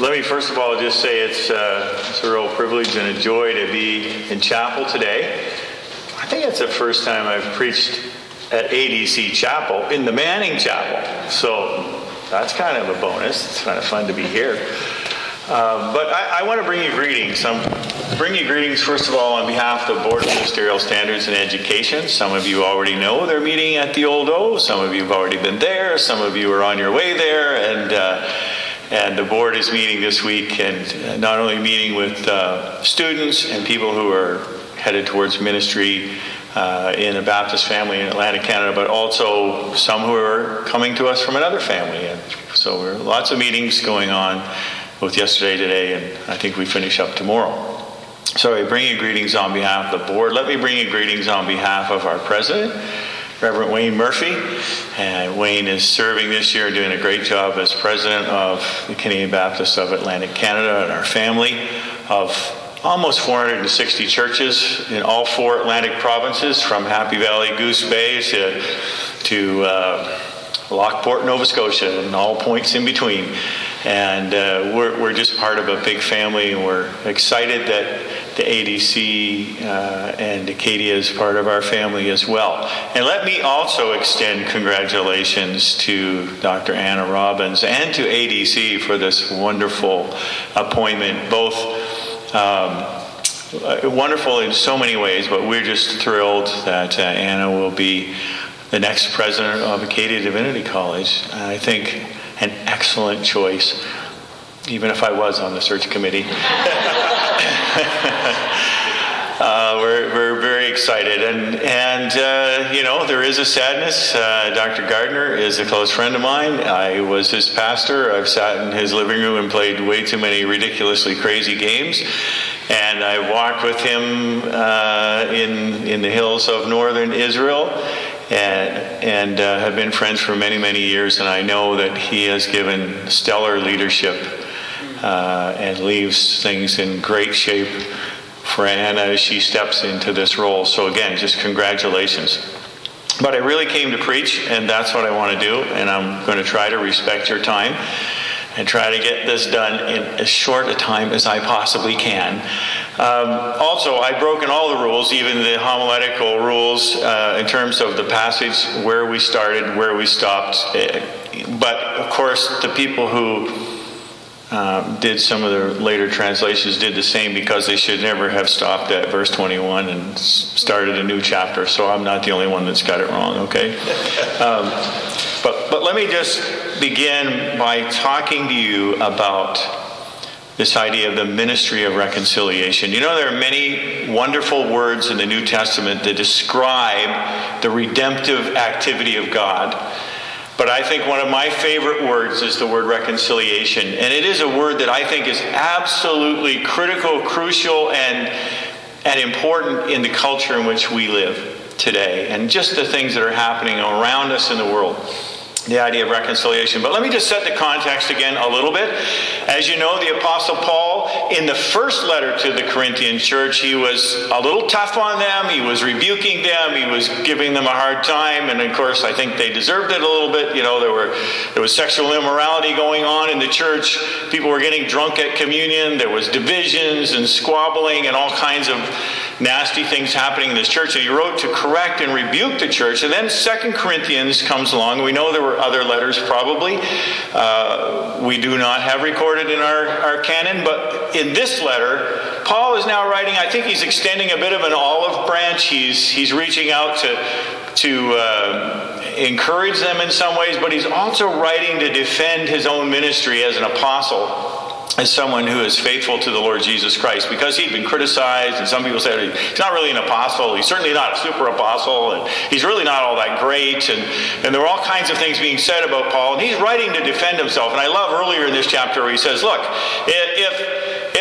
Let me first of all just say it's, uh, it's a real privilege and a joy to be in chapel today. I think it's the first time I've preached at ADC Chapel in the Manning Chapel. So that's kind of a bonus. It's kind of fun to be here. Um, but I, I, want to bring you greetings. I'm bring you greetings, first of all, on behalf of the Board of Ministerial Standards and Education. Some of you already know they're meeting at the Old O. Some of you have already been there. Some of you are on your way there. And uh, and the board is meeting this week and not only meeting with uh, students and people who are headed towards ministry uh, in a Baptist family in Atlantic Canada, but also some who are coming to us from another family. And so there are lots of meetings going on both yesterday, today, and I think we finish up tomorrow. So I bring you greetings on behalf of the board. Let me bring you greetings on behalf of our president. Reverend Wayne Murphy. And Wayne is serving this year, doing a great job as president of the Canadian Baptists of Atlantic Canada and our family of almost 460 churches in all four Atlantic provinces, from Happy Valley, Goose Bay to, to uh, Lockeport, Nova Scotia, and all points in between. And uh, we're, we're just part of a big family, and we're excited that the ADC uh, and Acadia is part of our family as well. And let me also extend congratulations to Dr. Anna Robbins and to ADC for this wonderful appointment, both. Um, wonderful in so many ways, but we're just thrilled that uh, Anna will be the next president of Acadia Divinity College. I think an excellent choice, even if I was on the search committee. Uh, we're, we're very excited. And, and uh, you know, there is a sadness. Uh, Dr. Gardner is a close friend of mine. I was his pastor. I've sat in his living room and played way too many ridiculously crazy games. And I walked with him uh, in, in the hills of northern Israel and, and uh, have been friends for many, many years. And I know that he has given stellar leadership uh, and leaves things in great shape for Anna as she steps into this role. So, again, just congratulations. But I really came to preach, and that's what I want to do, and I'm going to try to respect your time and try to get this done in as short a time as I possibly can. Um, also, I've broken all the rules, even the homiletical rules, uh, in terms of the passage, where we started, where we stopped. Uh, but of course, the people who um, did some of the later translations did the same because they should never have stopped at verse 21 and started a new chapter. So I'm not the only one that's got it wrong. Okay, um, but but let me just begin by talking to you about this idea of the ministry of reconciliation. You know, there are many wonderful words in the New Testament that describe the redemptive activity of God. But I think one of my favorite words is the word reconciliation. And it is a word that I think is absolutely critical, crucial, and, and important in the culture in which we live today. And just the things that are happening around us in the world the idea of reconciliation. But let me just set the context again a little bit. As you know, the Apostle Paul, in the first letter to the Corinthian church, he was a little tough on them. He was rebuking them. He was giving them a hard time. And of course, I think they deserved it a little bit. You know, there were there was sexual immorality going on in the church. People were getting drunk at communion. There was divisions and squabbling and all kinds of nasty things happening in this church. And he wrote to correct and rebuke the church. And then Second Corinthians comes along. We know there were other letters probably. Uh, we do not have recorded in our, our canon, in this letter, Paul is now writing, I think he's extending a bit of an olive branch. He's, he's reaching out to, to uh, encourage them in some ways, but he's also writing to defend his own ministry as an apostle as someone who is faithful to the Lord Jesus Christ because he'd been criticized, and some people said he's not really an apostle, he's certainly not a super apostle, and he's really not all that great. And, and there were all kinds of things being said about Paul, and he's writing to defend himself. And I love earlier in this chapter where he says, Look, if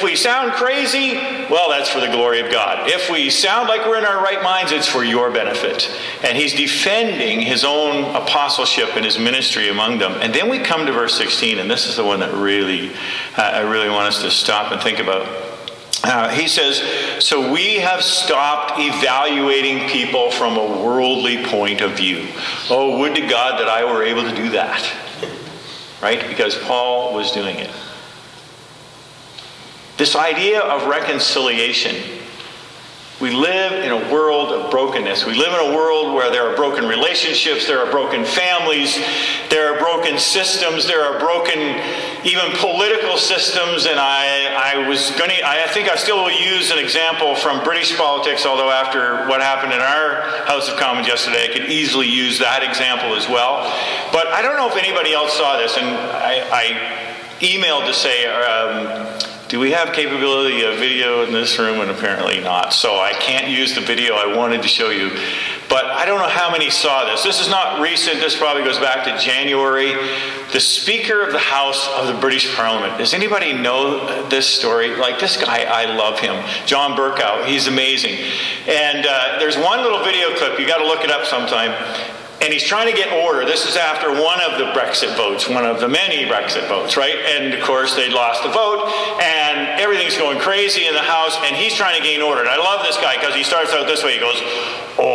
if we sound crazy, well, that's for the glory of God. If we sound like we're in our right minds, it's for your benefit. And he's defending his own apostleship and his ministry among them. And then we come to verse 16, and this is the one that really, uh, I really want us to stop and think about. Uh, he says, So we have stopped evaluating people from a worldly point of view. Oh, would to God that I were able to do that. Right? Because Paul was doing it. This idea of reconciliation we live in a world of brokenness. We live in a world where there are broken relationships, there are broken families, there are broken systems, there are broken even political systems. And I, I was going to, I think I still will use an example from British politics, although after what happened in our House of Commons yesterday, I could easily use that example as well. But I don't know if anybody else saw this, and I, I emailed to say, um, do we have capability of video in this room? And apparently not. So I can't use the video I wanted to show you. But I don't know how many saw this. This is not recent. This probably goes back to January. The Speaker of the House of the British Parliament. Does anybody know this story? Like this guy, I love him. John Bercow. He's amazing. And uh, there's one little video clip. You got to look it up sometime and he's trying to get order. This is after one of the Brexit votes, one of the many Brexit votes, right? And of course, they lost the vote, and everything's going crazy in the House, and he's trying to gain order. And I love this guy because he starts out this way. He goes, Order!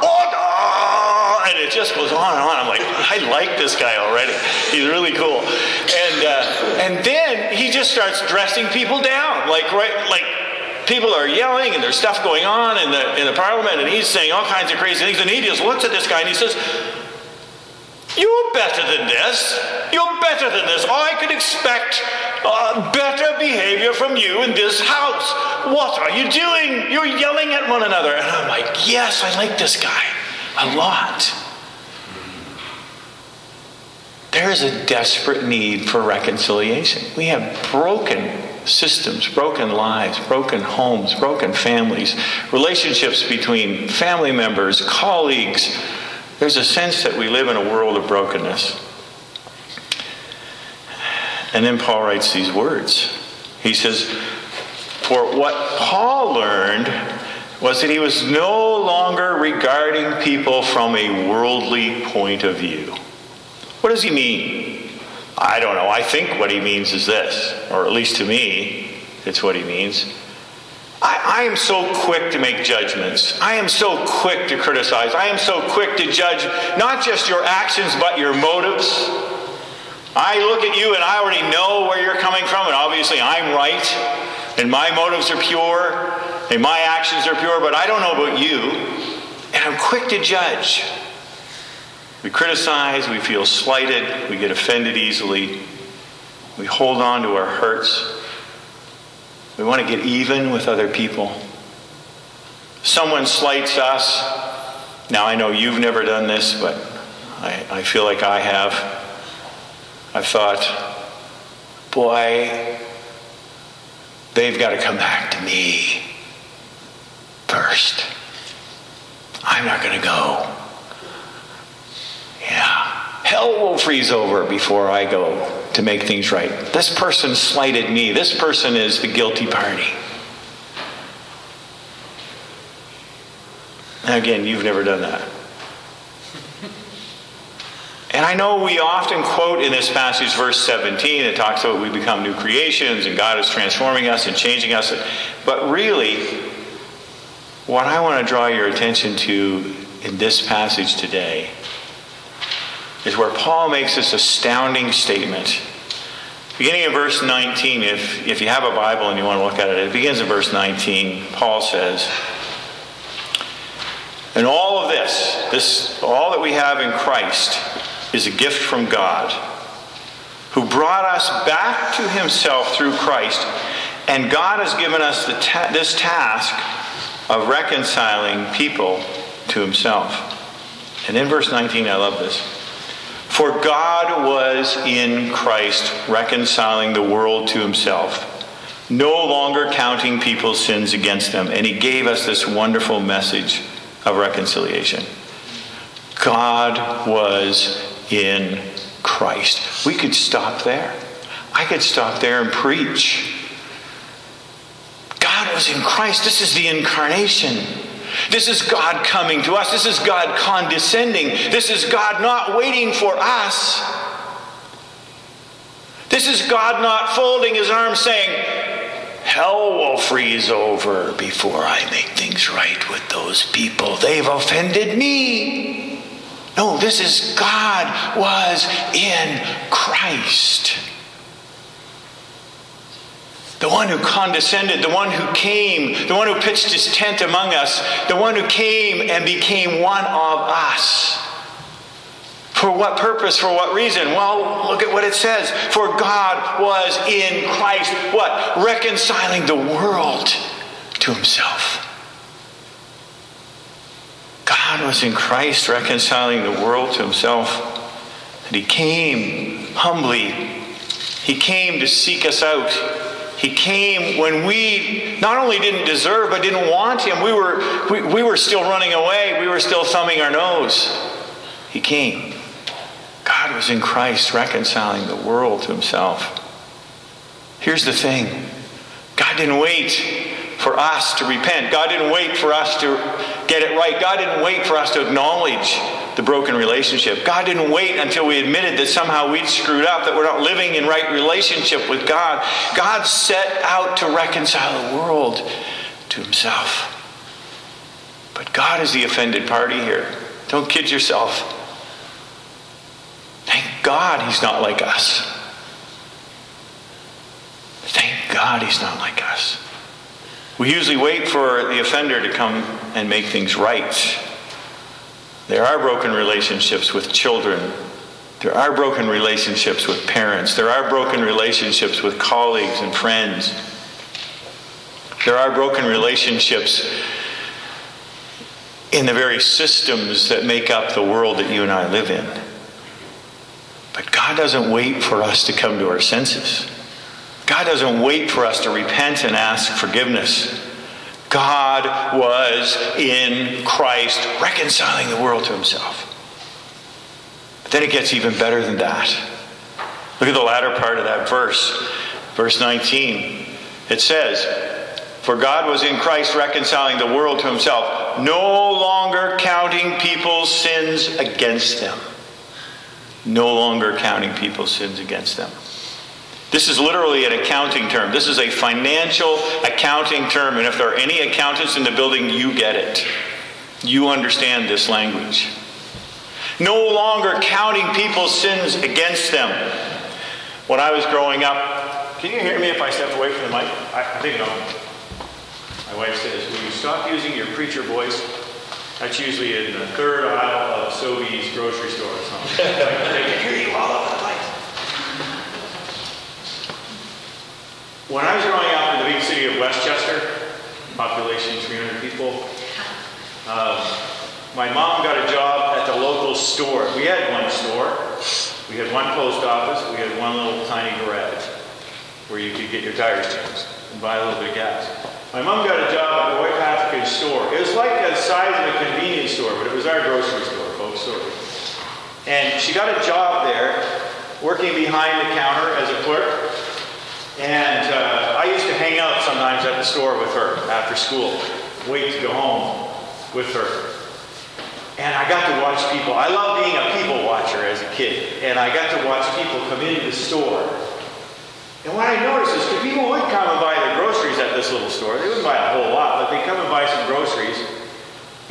Order! And it just goes on and on. I'm like, I like this guy already. He's really cool. And uh, and then he just starts dressing people down, like right, like people are yelling and there's stuff going on in the, in the parliament, and he's saying all kinds of crazy things. And he just looks at this guy and he says, You're better than this. You're better than this. I could expect uh, better behavior from you in this house. What are you doing? You're yelling at one another. And I'm like, Yes, I like this guy a lot. There is a desperate need for reconciliation. We have broken systems, broken lives, broken homes, broken families, relationships between family members, colleagues. There's a sense that we live in a world of brokenness. And then Paul writes these words. He says, For what Paul learned was that he was no longer regarding people from a worldly point of view. What does he mean? I don't know. I think what he means is this, or at least to me, it's what he means. I, I, am so quick to make judgments. I am so quick to criticize. I am so quick to judge not just your actions, but your motives. I look at you and I already know where you're coming from, and obviously I'm right, and my motives are pure, and my actions are pure, but I don't know about you, and I'm quick to judge. We criticize, we feel slighted, we get offended easily, we hold on to our hurts. We want to get even with other people. Someone slights us. Now, I know you've never done this, but I, I feel like I have. I thought, boy, they've got to come back to me first. I'm not going to go. Yeah. Hell will freeze over before I go to make things right. This person slighted me. This person is the guilty party. again, you've never done that. And I know we often quote in this passage, verse 17, it talks about we become new creations and God is transforming us and changing us. But really, what I want to draw your attention to in this passage today is where Paul makes this astounding statement. Beginning in verse 19, if, if you have a Bible and you want to look at it, it begins in verse 19. Paul says, And all of this, this, all that we have in Christ, is a gift from God, who brought us back to himself through Christ. And God has given us ta- this task of reconciling people to himself. And in verse 19, I love this. For God was in Christ reconciling the world to himself, no longer counting people's sins against them. And he gave us this wonderful message of reconciliation. God was in Christ. We could stop there. I could stop there and preach. God was in Christ. This is the incarnation. This is God coming to us. This is God condescending. This is God not waiting for us. This is God not folding his arms saying, Hell will freeze over before I make things right with those people. They've offended me. No, this is God was in Christ. The one who condescended, the one who came, the one who pitched his tent among us, the one who came and became one of us. For what purpose? For what reason? Well, look at what it says. For God was in Christ, what? Reconciling the world to himself. God was in Christ reconciling the world to himself. And he came humbly. He came to seek us out. He came when we not only didn't deserve but didn't want him. We were, we, we were still running away. We were still thumbing our nose. He came. God was in Christ reconciling the world to himself. Here's the thing God didn't wait for us to repent. God didn't wait for us to get it right. God didn't wait for us to acknowledge the broken relationship. God didn't wait until we admitted that somehow we'd screwed up, that we're not living in right relationship with God. God set out to reconcile the world to himself. But God is the offended party here. Don't kid yourself. Thank God he's not like us. Thank God he's not like us. We usually wait for the offender to come and make things right. There are broken relationships with children. There are broken relationships with parents. There are broken relationships with colleagues and friends. There are broken relationships in the very systems that make up the world that you and I live in. But God doesn't wait for us to come to our senses. God doesn't wait for us to repent and ask forgiveness. God was in Christ reconciling the world to himself. But then it gets even better than that. Look at the latter part of that verse, verse 19. It says, For God was in Christ reconciling the world to himself, no longer counting people's sins against them. No longer counting people's sins against them. This is literally an accounting term. This is a financial accounting term. And if there are any accountants in the building, you get it. You understand this language. No longer counting people's sins against them. When I was growing up, can you hear me if I step away from the mic? I, I think no. My wife says, Will you stop using your preacher voice? That's usually in the third aisle of Sobeys grocery store or something. I can hear you all over the place. When I was growing up in the big city of Westchester, population 300 people, uh, my mom got a job at the local store. We had one store. We had one post office. We had one little tiny garage where you could get your tires changed and buy a little bit of gas. My mom got a job at the White Patrick store. It was like the size of a convenience store, but it was our grocery store, folks. Sorry. And she got a job there, working behind the counter as a clerk. And uh, I used to hang out sometimes at the store with her after school, wait to go home with her. And I got to watch people. I love being a people watcher as a kid. And I got to watch people come into the store. And what I noticed is that people would come and buy their groceries at this little store. They wouldn't buy a whole lot, but they'd come and buy some groceries.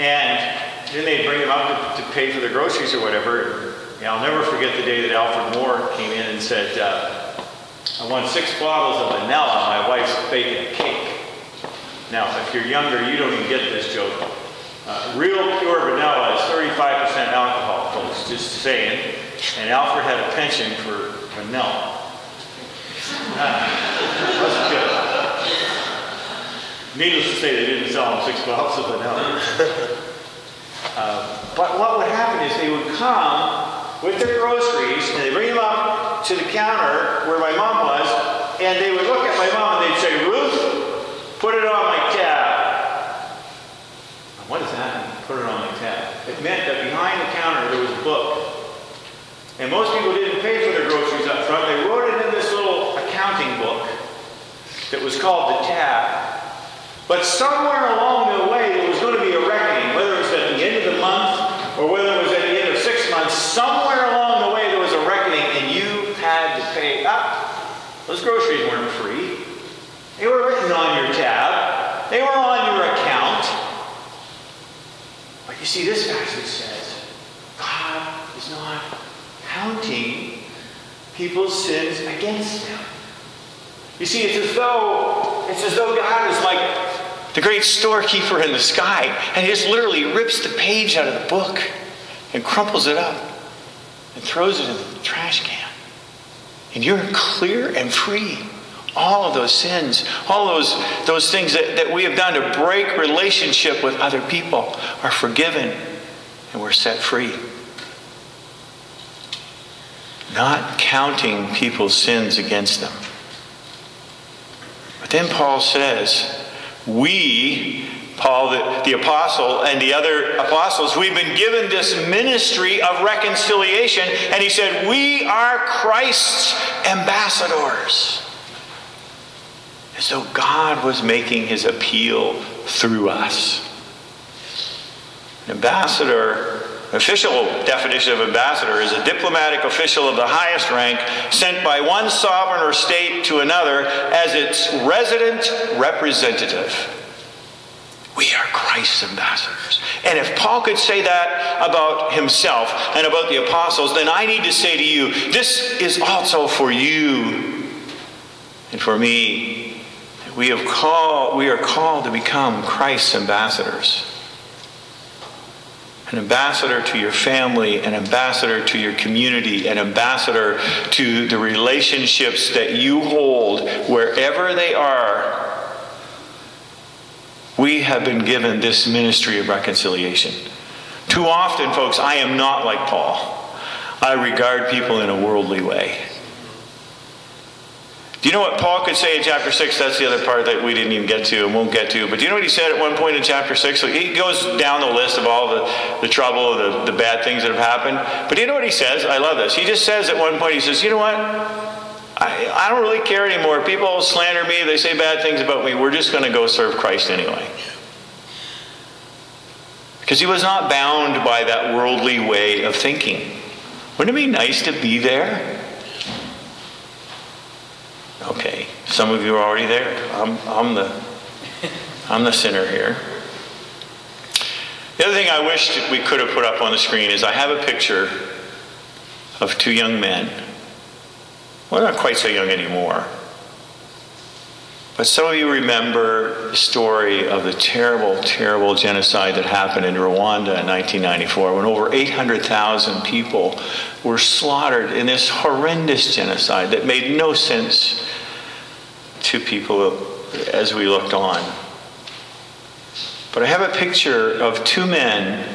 And then they'd bring them up to, to pay for the groceries or whatever. And I'll never forget the day that Alfred Moore came in and said, uh, I want six bottles of vanilla. My wife's baking cake. Now, if you're younger, you don't even get this joke. Uh, real pure vanilla is 35% alcohol, folks. Just saying. And Alfred had a penchant for vanilla. Uh, wasn't good. Needless to say, they didn't sell him six bottles of vanilla. Uh, but what would happen is they would come with their groceries and they bring them up to the counter where my mom was, and they would look at my mom and they'd say, Ruth, put it on my tab. What does that mean? Put it on my tab. It meant that behind the counter there was a book. And most people didn't pay for their groceries up front. They wrote it in this little accounting book that was called the tab. But somewhere along the way there was going to be a reckoning, whether it was at the end of the month or whether it was at the end of six months, somewhere along the way there was a reckoning and you had to pay up. Those groceries weren't free. On your tab. They were on your account. But you see, this passage says, God is not counting people's sins against them. You see, it's as though it's as though God is like the great storekeeper in the sky, and he just literally rips the page out of the book and crumples it up and throws it in the trash can. And you're clear and free. All of those sins, all those, those things that, that we have done to break relationship with other people are forgiven and we're set free. Not counting people's sins against them. But then Paul says, we, Paul the, the apostle, and the other apostles, we've been given this ministry of reconciliation. And he said, We are Christ's ambassadors. Though God was making his appeal through us. An ambassador Official definition of ambassador is a diplomatic official of the highest rank sent by one sovereign or state to another as its resident representative. We are Christ's ambassadors. And if Paul could say that about himself and about the apostles, then I need to say to you, this is also for you and for me. We, have called, we are called to become Christ's ambassadors an ambassador to your family, an ambassador to your community, an ambassador to the relationships that you hold wherever they are. We have been given this ministry of reconciliation. Too often, folks, I am not like Paul. I regard people in a worldly way. Do you know what Paul could say in chapter 6? That's the other part that we didn't even get to and won't get to. But do you know what he said at one point in chapter 6? So he goes down the list of all the, the trouble, the, the bad things that have happened. But do you know what he says? I love this. He just says at one point, he says, You know what? I, I don't really care anymore. People slander me, they say bad things about me. We're just going to go serve Christ anyway. Because he was not bound by that worldly way of thinking. Wouldn't it be nice to be there? Okay, some of you are already there. I'm, I'm, the, I'm the sinner here. The other thing I wish we could have put up on the screen is I have a picture of two young men. Well, not quite so young anymore. But some of you remember the story of the terrible, terrible genocide that happened in Rwanda in 1994 when over 800,000 people were slaughtered in this horrendous genocide that made no sense to people as we looked on. But I have a picture of two men,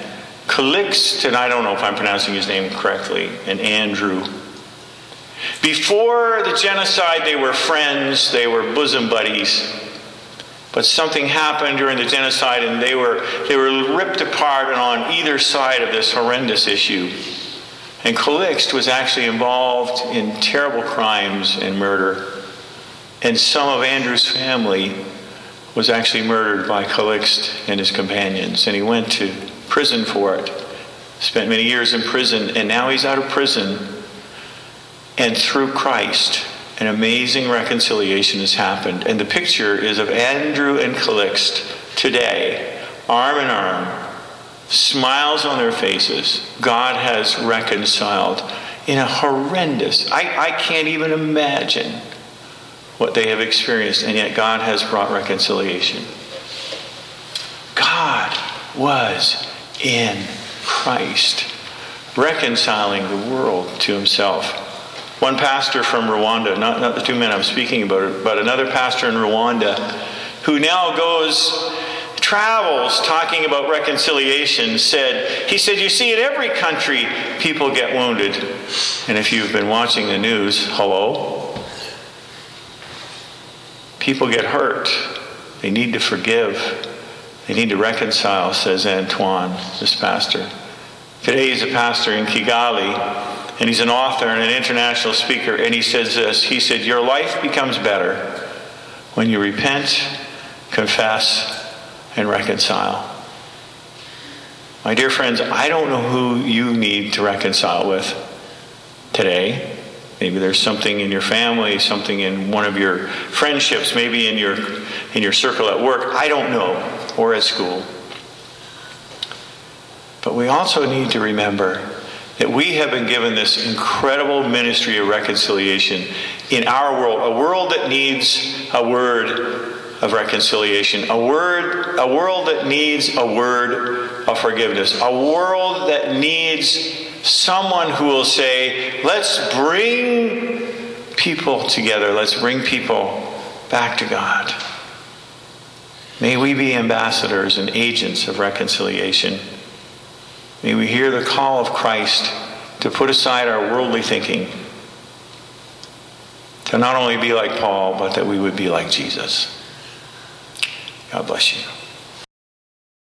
Calixt, and I don't know if I'm pronouncing his name correctly, and Andrew. Before the genocide, they were friends, they were bosom buddies. But something happened during the genocide, and they were, they were ripped apart and on either side of this horrendous issue. And Calixt was actually involved in terrible crimes and murder. And some of Andrew's family was actually murdered by Calixt and his companions. And he went to prison for it. Spent many years in prison, and now he's out of prison. And through Christ, an amazing reconciliation has happened. And the picture is of Andrew and Calixt today, arm in arm, smiles on their faces. God has reconciled in a horrendous, I, I can't even imagine what they have experienced, and yet God has brought reconciliation. God was in Christ, reconciling the world to himself. One pastor from Rwanda, not, not the two men I'm speaking about, but another pastor in Rwanda, who now goes travels talking about reconciliation said he said you see in every country people get wounded and if you've been watching the news hello People get hurt. They need to forgive. They need to reconcile, says Antoine, this pastor. Today he's a pastor in Kigali, and he's an author and an international speaker, and he says this. He said, Your life becomes better when you repent, confess, and reconcile. My dear friends, I don't know who you need to reconcile with today. Maybe there's something in your family, something in one of your friendships, maybe in your in your circle at work. I don't know, or at school. But we also need to remember that we have been given this incredible ministry of reconciliation in our world, a world that needs a word of reconciliation, a word, a world that needs a word of forgiveness, a world that needs someone who will say, let's bring people together, let's bring people back to God. May we be ambassadors and agents of reconciliation. May we hear the call of Christ to put aside our worldly thinking, to not only be like Paul, but that we would be like Jesus. God bless you.